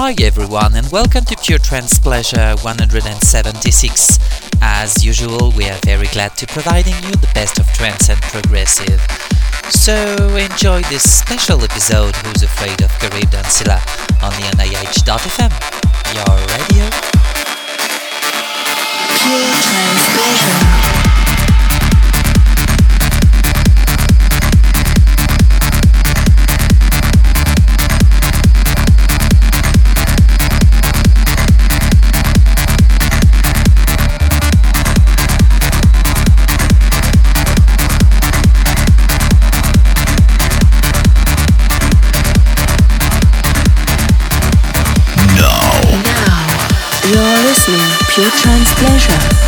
Hi everyone and welcome to Pure Trance Pleasure 176. As usual, we are very glad to providing you the best of trance and progressive. So enjoy this special episode Who's Afraid of Garib Dancila on the NIH.fm, your radio. Pure Trance Pleasure. You're listening Pure Trance Pleasure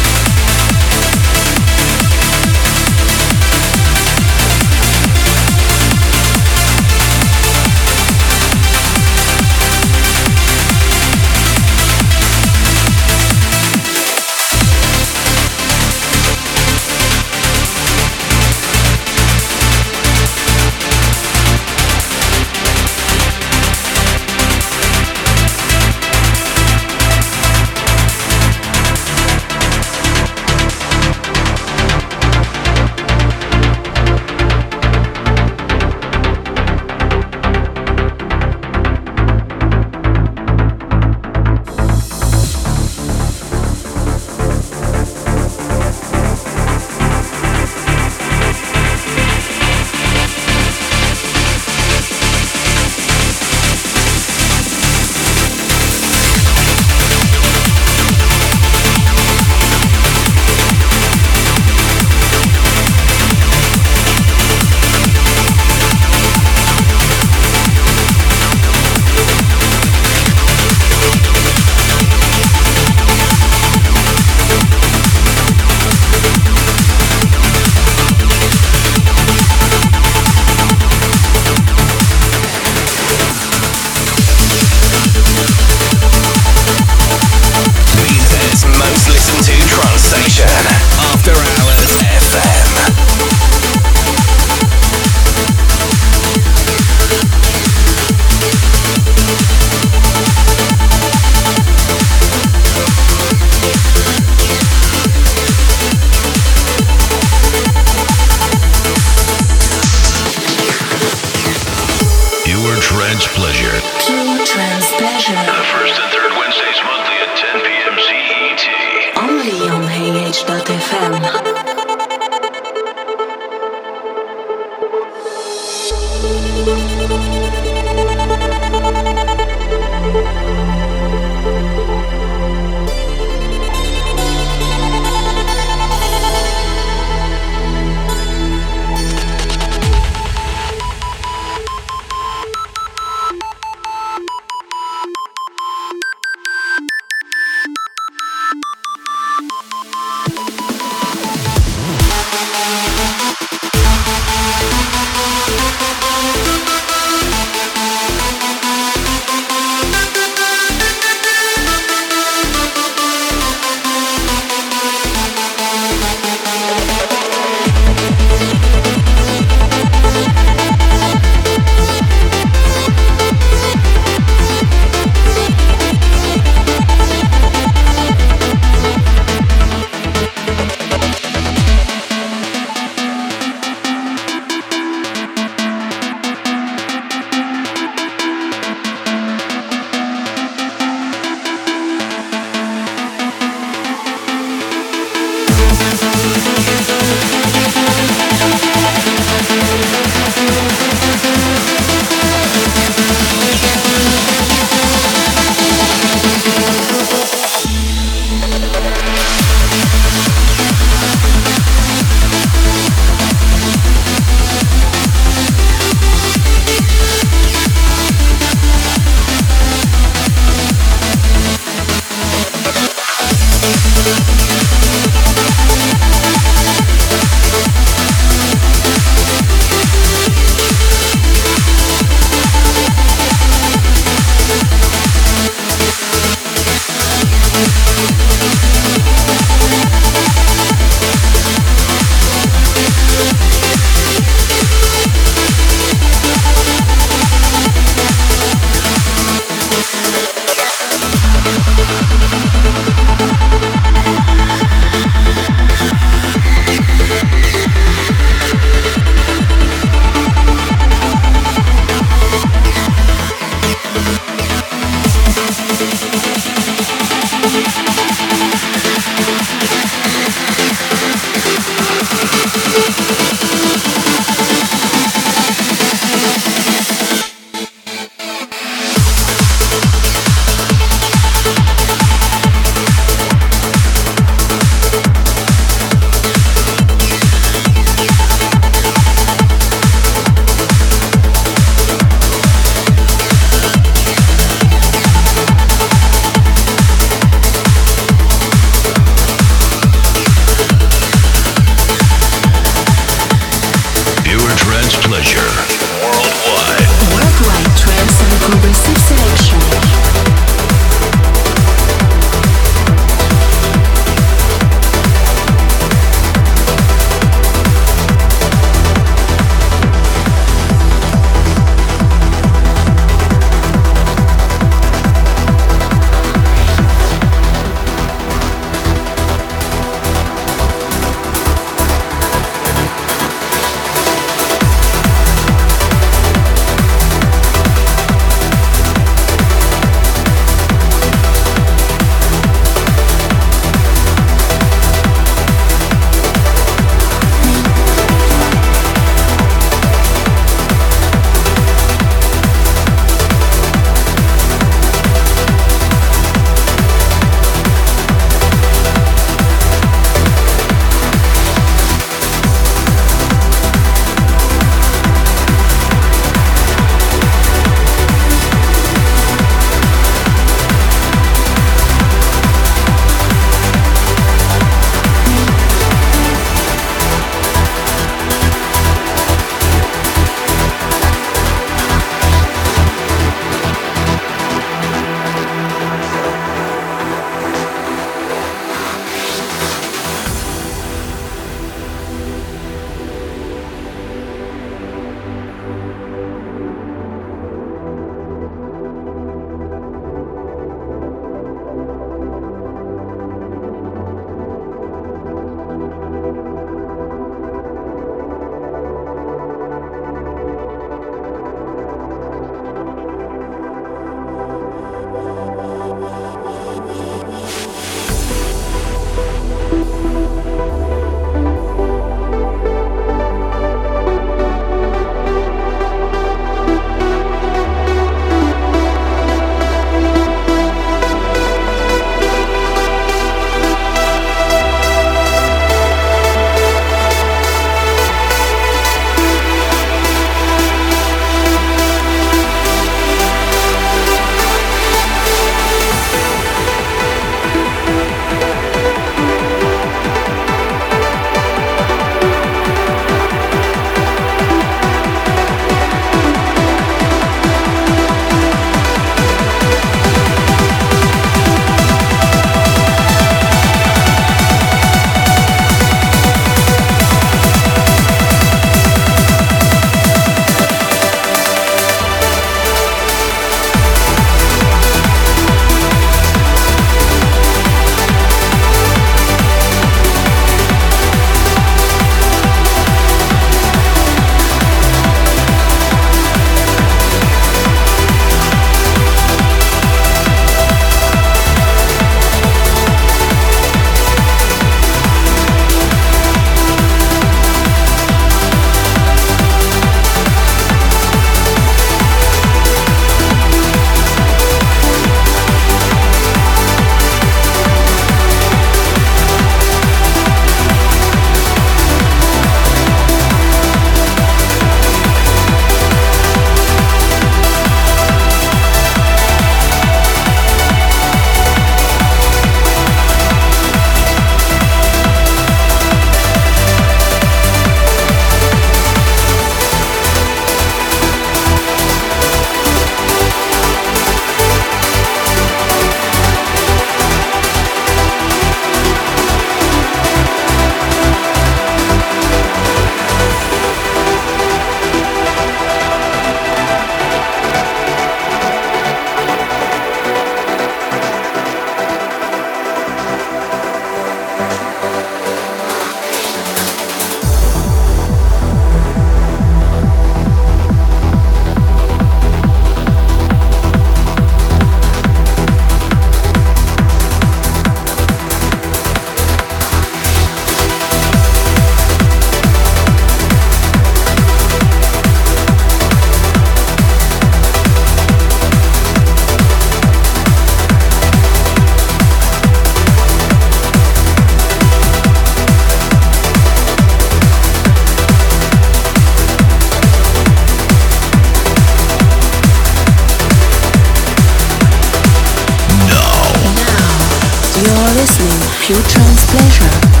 Trance Pleasure.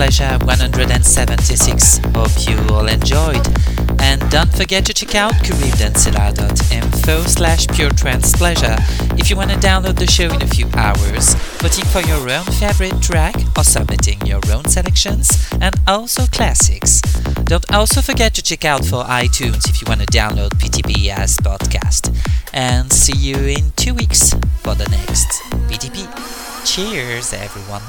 Pleasure 176. Hope you all enjoyed. And don't forget to check out caribdancila.info slash Pure Pleasure if you want to download the show in a few hours, voting for your own favorite track or submitting your own selections, and also classics. Don't also forget to check out for iTunes if you want to download PTP as podcast. And see you in two weeks for the next PTP. Cheers, everyone.